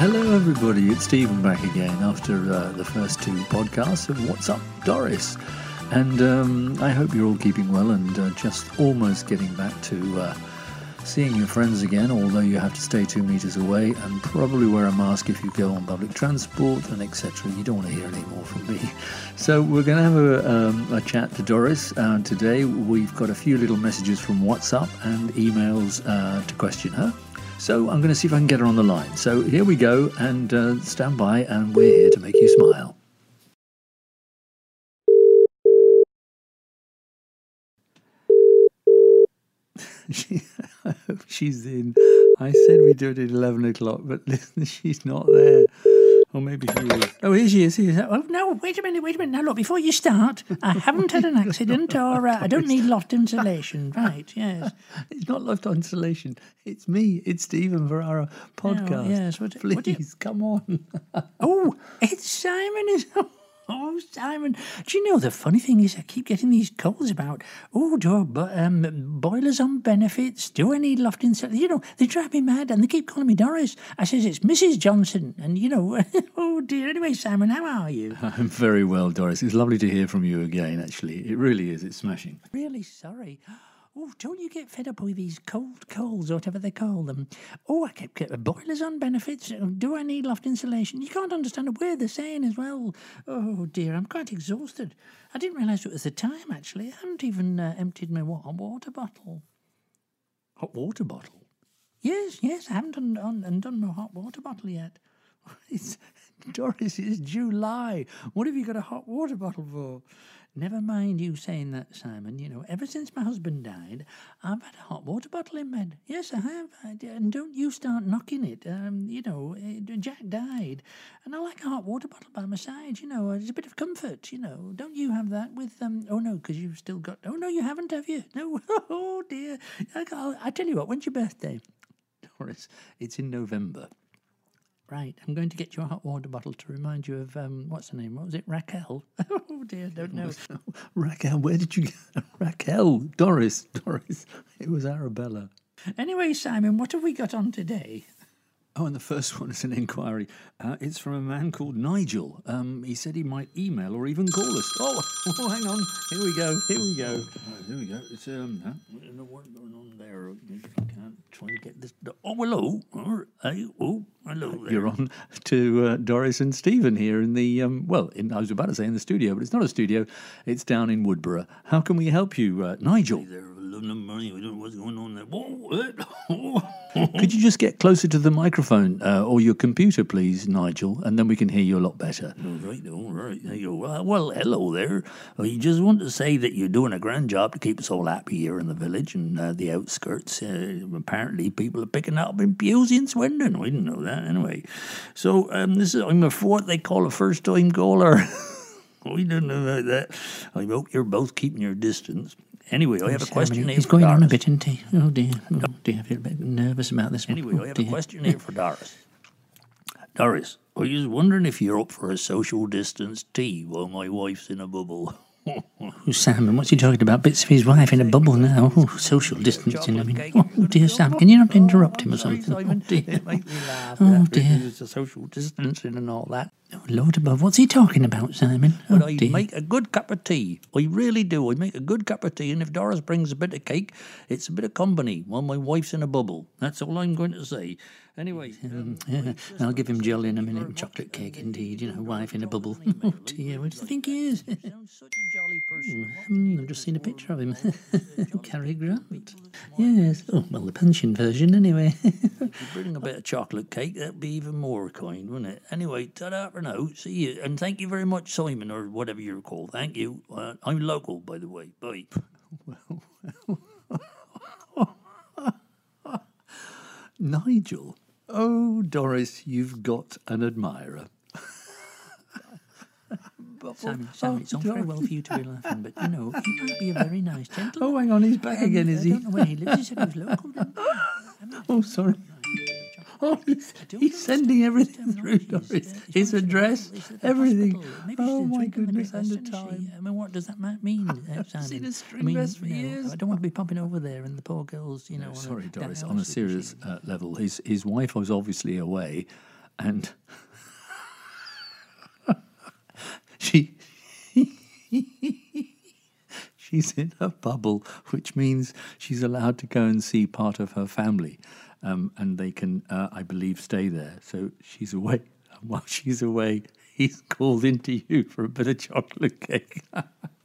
Hello, everybody. It's Stephen back again after uh, the first two podcasts of What's Up, Doris. And um, I hope you're all keeping well and uh, just almost getting back to uh, seeing your friends again, although you have to stay two meters away and probably wear a mask if you go on public transport and etc. You don't want to hear any more from me. So we're going to have a, um, a chat to Doris uh, today. We've got a few little messages from WhatsApp and emails uh, to question her. So I'm going to see if I can get her on the line. So here we go, and uh, stand by, and we're here to make you smile. she, I hope she's in. I said we'd do it at 11 o'clock, but listen, she's not there. Or maybe she is. Oh, here she is. Here she is. Oh, no, wait a minute, wait a minute. Now, look, before you start, I haven't had an accident or uh, I don't need loft insulation. Right, yes. It's not loft insulation. It's me. It's Stephen for our podcast. yes, what- Please, what you- come on. Oh, it's Simon. Is Oh, Simon. Do you know the funny thing is I keep getting these calls about, oh, do I, bu- um, boilers on benefits? Do I need loft insulation? You know, they drive me mad and they keep calling me Doris. I says, it's Mrs. Johnson. And, you know, oh, dear. Anyway, Simon, how are you? I'm very well, Doris. It's lovely to hear from you again, actually. It really is. It's smashing. Really sorry. Oh, don't you get fed up with these cold coals or whatever they call them? Oh, I kept getting the boilers on benefits. Do I need loft insulation? You can't understand a word they're saying as well. Oh dear, I'm quite exhausted. I didn't realise it was the time actually. I haven't even uh, emptied my wa- water bottle. Hot water bottle. Yes, yes, I haven't done, done, undone my hot water bottle yet. It's Doris. It's July. What have you got a hot water bottle for? Never mind you saying that, Simon. You know, ever since my husband died, I've had a hot water bottle in bed. Yes, I have. I And don't you start knocking it. Um, you know, Jack died, and I like a hot water bottle by my side. You know, it's a bit of comfort. You know, don't you have that with? Um, oh no, because you've still got. Oh no, you haven't, have you? No. Oh dear. I, I tell you what. When's your birthday? Doris, it's in November. Right, I'm going to get you a hot water bottle to remind you of um, what's her name? What was it? Raquel. Oh dear, don't know. Raquel, where did you get Raquel? Doris, Doris. It was Arabella. Anyway, Simon, what have we got on today? Oh, and the first one is an inquiry. Uh, it's from a man called Nigel. Um, he said he might email or even call us. Oh, oh hang on. Here we go. Here we go. Oh, here we go. It's um. Huh? I don't know what's going on there. I to get this. Oh, hello. Oh, hey, oh, hello. There. You're on to uh, Doris and Stephen here in the um. Well, in, I was about to say in the studio, but it's not a studio. It's down in Woodborough. How can we help you, uh, Nigel? What's going on there? Could you just get closer to the microphone uh, or your computer, please, Nigel, and then we can hear you a lot better. All right, all right. There you go. Well, hello there. I just want to say that you're doing a grand job to keep us all happy here in the village and uh, the outskirts. Uh, apparently, people are picking up in Pewsey and Swindon. We didn't know that anyway. So, um, this is I'm a what they call a first-time caller. we didn't know about that. I hope you're both keeping your distance. Anyway, I have a question here He's for going on a bit, isn't he? Oh dear. Oh dear, I feel a bit nervous about this one. Anyway, oh, I have dear. a question here for Doris. Doris, I was wondering if you're up for a social distance tea while my wife's in a bubble. Oh, Simon, what's he talking about? Bits of his wife in a bubble now. Oh, social distancing. I mean, oh dear, Sam, can you not oh, interrupt him or something? Oh dear. It makes me laugh. Oh, dear. because It's a social distancing and all that. Oh, Lord above, what's he talking about, Simon? But Oh I dear. make a good cup of tea. I really do. I make a good cup of tea, and if Doris brings a bit of cake, it's a bit of company while my wife's in a bubble. That's all I'm going to say. Anyway, um, Yeah, I'll give him jelly in a minute and chocolate cake indeed, you know, wife in a bubble. Oh dear, what do you think he is? sounds such a jolly person. Hmm, I've just seen a picture of him. Cary Grant. Yes. Oh, well, the pension version, anyway. If you bring a bit of chocolate cake, that'd be even more kind, wouldn't it? Anyway, ta-da for now. See you, and thank you very much, Simon, or whatever you're called. Thank you. Uh, I'm local, by the way. Bye. Well, Nigel. Oh, Doris, you've got an admirer. Simon, Simon, it's all very well for you to be laughing, but you know, he might be a very nice oh, gentleman. Oh, hang on, he's back um, again, is I he? don't know where he lives. He said he was local. Then. Oh, sorry. Oh, he's, he's sending everything through, Doris. His address, everything. Oh, my goodness, and the time. I mean, what does that mean, uh, Simon? seen a I string mean, for years. I don't want to be popping over there and the poor girls, you know. Sorry, Doris. On a serious uh, level, his his wife was obviously away, and she she's in a bubble, which means she's allowed to go and see part of her family, um, and they can, uh, I believe, stay there. So she's away. And while she's away, he's called into you for a bit of chocolate cake.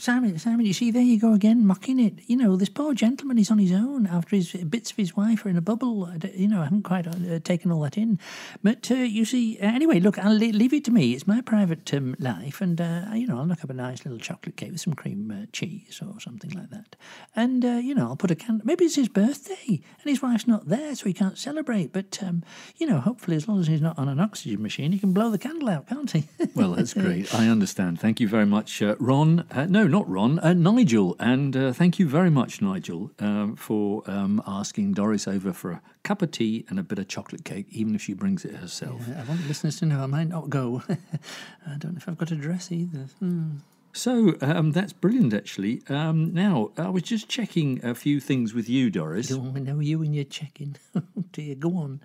Simon, Simon, you see, there you go again, mocking it. You know, this poor gentleman is on his own after his bits of his wife are in a bubble. You know, I haven't quite uh, taken all that in. But uh, you see, uh, anyway, look, I'll le- leave it to me. It's my private um, life, and uh, you know, I'll knock up a nice little chocolate cake with some cream uh, cheese or something like that. And uh, you know, I'll put a candle. Maybe it's his birthday, and his wife's not there, so he can't celebrate. But um, you know, hopefully, as long as he's not on an oxygen machine, he can blow the candle out, can't he? Well, that's great. I understand. Thank you very much, uh, Ron. Uh, no, not Ron, uh, Nigel. And uh, thank you very much, Nigel, um, for um, asking Doris over for a cup of tea and a bit of chocolate cake, even if she brings it herself. I want listeners to know I might not go. I don't know if I've got a dress either. Hmm. So um, that's brilliant, actually. Um, now, I was just checking a few things with you, Doris. Don't I know you and your checking. Oh dear, go on.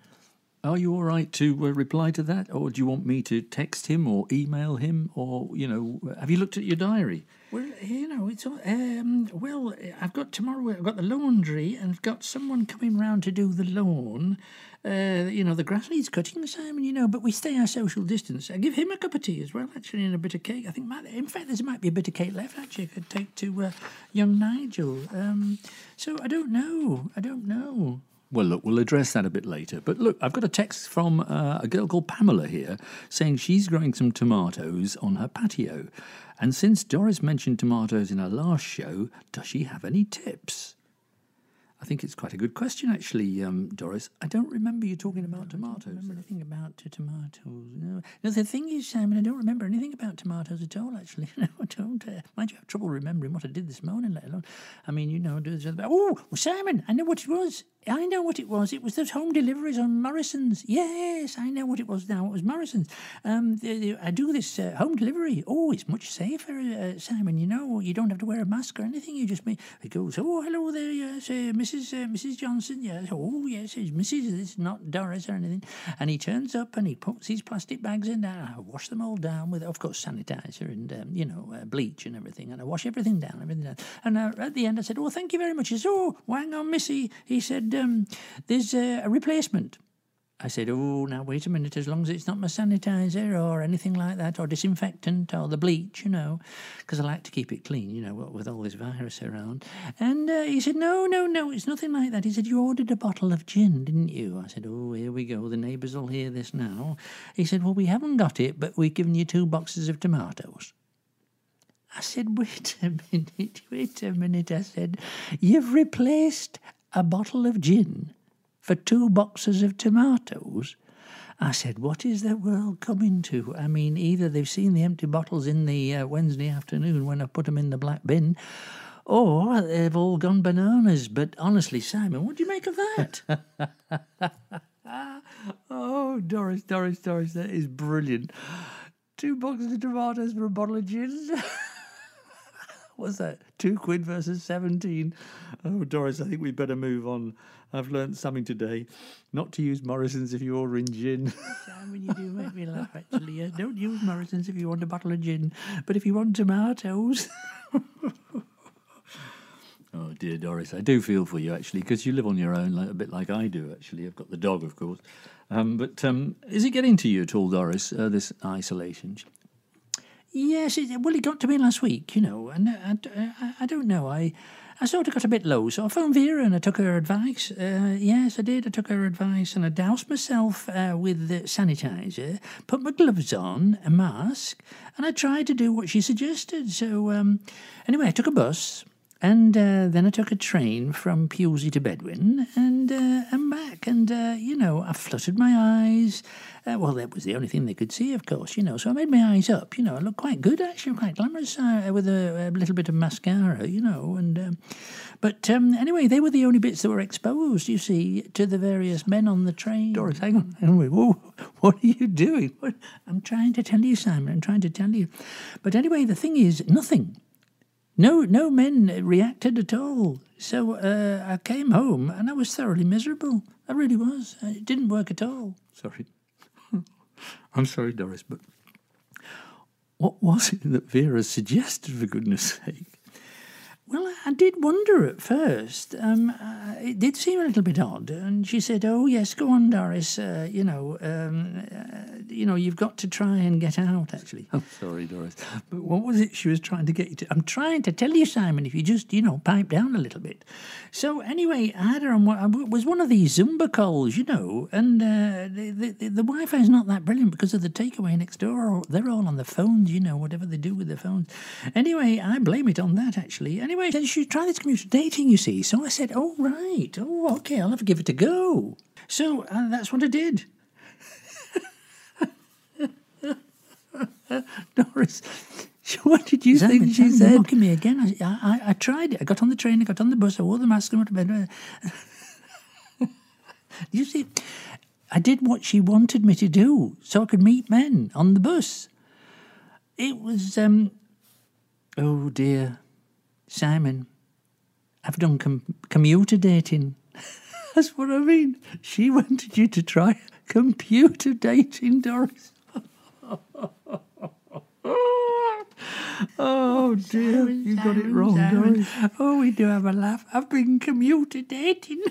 Are you all right to uh, reply to that, or do you want me to text him or email him, or you know, have you looked at your diary? Well, you know, it's all, um. Well, I've got tomorrow. I've got the laundry, and I've got someone coming round to do the lawn. Uh, you know, the grass needs cutting, Simon. You know, but we stay our social distance. I give him a cup of tea as well, actually, and a bit of cake. I think, might, in fact, there might be a bit of cake left. Actually, I could take to uh, young Nigel. Um. So I don't know. I don't know. Well, look, we'll address that a bit later. But look, I've got a text from uh, a girl called Pamela here saying she's growing some tomatoes on her patio. And since Doris mentioned tomatoes in her last show, does she have any tips? I think it's quite a good question, actually, um, Doris. I don't remember you talking about tomatoes. remember anything about tomatoes. No. no, the thing is, Simon, I don't remember anything about tomatoes at all, actually. No, I don't. Uh, mind you, I have trouble remembering what I did this morning, let alone. I mean, you know, there's other. Oh, well, Simon, I know what it was. I know what it was. It was those home deliveries on Morrison's. Yes, I know what it was now. It was Morrison's. Um, I do this uh, home delivery. Oh, it's much safer, uh, Simon. You know, you don't have to wear a mask or anything. You just make it goes. Oh, hello there, yes, uh, Mrs. Uh, Mrs. Johnson. Yes. Oh, yes, it's Mrs. This is not Doris or anything. And he turns up and he puts these plastic bags in there. I wash them all down with, of course, sanitizer and um, you know uh, bleach and everything. And I wash everything down, everything down. And uh, at the end, I said, "Oh, thank you very much." He said, "Oh, hang on, Missy." He said, um, "There's a replacement." I said, Oh, now wait a minute, as long as it's not my sanitizer or anything like that, or disinfectant or the bleach, you know, because I like to keep it clean, you know, with all this virus around. And uh, he said, No, no, no, it's nothing like that. He said, You ordered a bottle of gin, didn't you? I said, Oh, here we go. The neighbours will hear this now. He said, Well, we haven't got it, but we've given you two boxes of tomatoes. I said, Wait a minute, wait a minute. I said, You've replaced a bottle of gin for two boxes of tomatoes. I said, What is the world coming to? I mean, either they've seen the empty bottles in the uh, Wednesday afternoon when I put them in the black bin, or they've all gone bananas. But honestly, Simon, what do you make of that? Oh, Doris, Doris, Doris, that is brilliant. Two boxes of tomatoes for a bottle of gin. What's that? Two quid versus 17. Oh, Doris, I think we'd better move on. I've learnt something today. Not to use Morrison's if you're ordering gin. Simon, you do make me laugh, actually. Uh, don't use Morrison's if you want a bottle of gin, but if you want tomatoes. Oh dear Doris, I do feel for you actually because you live on your own like, a bit like I do actually. I've got the dog, of course. Um, but um, is it getting to you at all, Doris? Uh, this isolation? Yes, it, well, it got to me last week, you know, and I, I, I don't know. I, I sort of got a bit low, so I phoned Vera and I took her advice. Uh, yes, I did. I took her advice and I doused myself uh, with the sanitizer, put my gloves on, a mask, and I tried to do what she suggested. So, um, anyway, I took a bus. And uh, then I took a train from Pewsey to Bedwyn and uh, and back. And, uh, you know, I fluttered my eyes. Uh, well, that was the only thing they could see, of course, you know. So I made my eyes up, you know. I looked quite good, actually, quite glamorous uh, with a, a little bit of mascara, you know. And um, But um, anyway, they were the only bits that were exposed, you see, to the various men on the train. Doris, hang on. On. Whoa, what are you doing? What? I'm trying to tell you, Simon. I'm trying to tell you. But anyway, the thing is, nothing. No, no men reacted at all. So uh, I came home and I was thoroughly miserable. I really was. It didn't work at all. Sorry. I'm sorry, Doris, but what was it that Vera suggested, for goodness sake? Well, I did wonder at first. Um, uh, it did seem a little bit odd, and she said, "Oh yes, go on, Doris. Uh, you know, um, uh, you know, you've got to try and get out." Actually, I'm sorry, Doris, but what was it she was trying to get you to? I'm trying to tell you, Simon. If you just, you know, pipe down a little bit. So anyway, I had her on. I was one of these Zumba calls, you know, and uh, the, the the Wi-Fi is not that brilliant because of the takeaway next door. They're all on the phones, you know, whatever they do with their phones. Anyway, I blame it on that actually. Anyway anyway, you should try this commuter dating, you see. So I said, oh, right. Oh, okay, I'll have to give it a go. So uh, that's what I did. Doris, what did you think she said? You're mocking me again. I, I, I tried it. I got on the train, I got on the bus, I wore the mask and went to bed. you see, I did what she wanted me to do so I could meet men on the bus. It was, um, oh dear. Simon, I've done com- commuter dating. That's what I mean. She wanted you to try computer dating, Doris. oh dear, Simon, you got it Simon, wrong, Simon. Doris. Oh, we do have a laugh. I've been commuter dating.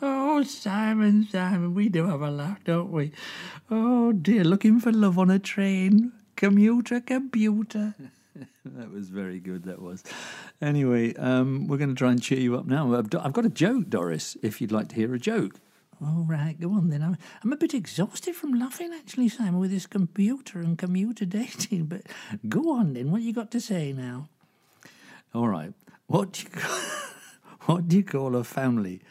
oh, Simon, Simon, we do have a laugh, don't we? Oh dear, looking for love on a train. Commuter, computer. that was very good. That was. Anyway, um, we're going to try and cheer you up now. I've, I've got a joke, Doris. If you'd like to hear a joke. All right, go on then. I'm, I'm a bit exhausted from laughing, actually, Simon, with this computer and commuter dating. But go on then. What you got to say now? All right. What do you call, what do you call a family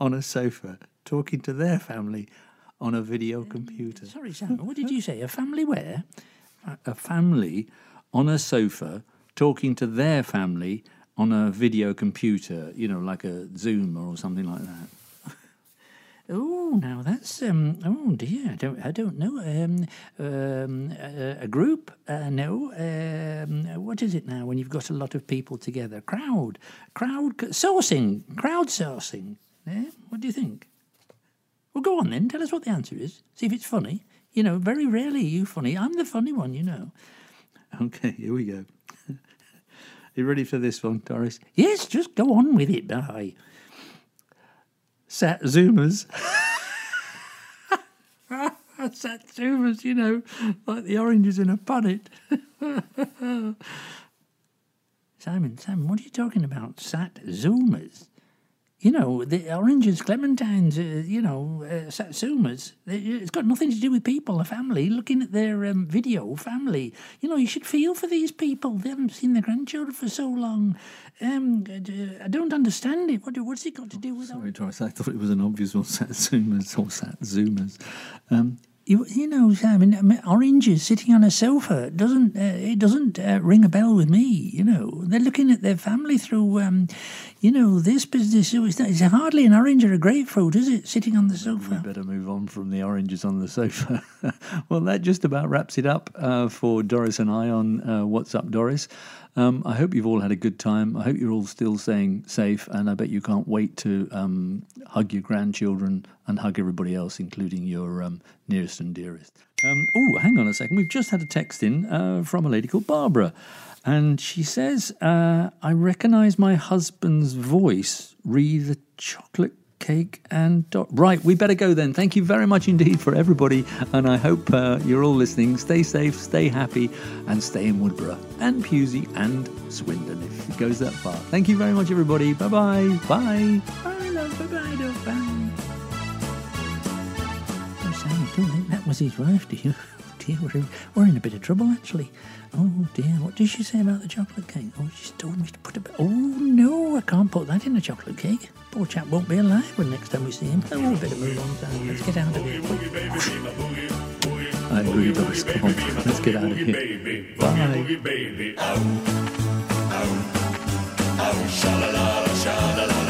on a sofa talking to their family on a video computer? Sorry, Simon. What did you say? A family where? A family on a sofa talking to their family on a video computer, you know, like a Zoom or something like that. Oh, now that's um. Oh dear, I don't. I don't know. Um, um, a, group. Uh, no. Um, what is it now when you've got a lot of people together? Crowd. Crowd sourcing. Crowd sourcing. Yeah. What do you think? Well, go on then. Tell us what the answer is. See if it's funny. You know, very rarely are you funny. I'm the funny one. You know. Okay, here we go. you ready for this one, Doris? Yes, just go on with it. Bye. Sat Zoomers. Sat Zoomers, you know, like the oranges in a punnet. Simon, Simon, what are you talking about? Sat Zoomers? You know, the oranges, clementines, uh, you know, uh, satsumas. It's got nothing to do with people, a family. Looking at their um, video, family. You know, you should feel for these people. They haven't seen their grandchildren for so long. Um, I don't understand it. What, what's it got to do with? Sorry, Doris. I thought it was an obvious one. Satsumas or Sat Zoomers. Um, you, you know, I mean, oranges sitting on a sofa doesn't uh, it doesn't uh, ring a bell with me. You know, they're looking at their family through, um, you know, this business. It's, it's hardly an orange or a grapefruit, is it? Sitting on the sofa. We better move on from the oranges on the sofa. well, that just about wraps it up uh, for Doris and I on uh, What's Up, Doris. Um, I hope you've all had a good time. I hope you're all still staying safe, and I bet you can't wait to um, hug your grandchildren and hug everybody else, including your um, nearest and dearest. Oh, hang on a second. We've just had a text in uh, from a lady called Barbara, and she says, uh, "I recognise my husband's voice. Re the chocolate cake and dot. Right, we better go then. Thank you very much indeed for everybody, and I hope uh, you're all listening. Stay safe, stay happy, and stay in Woodborough and Pewsey and Swindon if it goes that far. Thank you very much, everybody. Bye-bye. Bye. Bye, love. Bye-bye, love. Bye. Oh, Sam, don't think that was his wife, do you? Dear, we're, we're in a bit of trouble, actually. Oh, dear. What did she say about the chocolate cake? Oh, she's told me to put a bit... Oh, no, I can't put that in a chocolate cake. Poor chap won't be alive when next time we see him. Oh, we better move on, Sam. Let's get out of here. I agree, Doris. Come on, let's get out of here. Bye.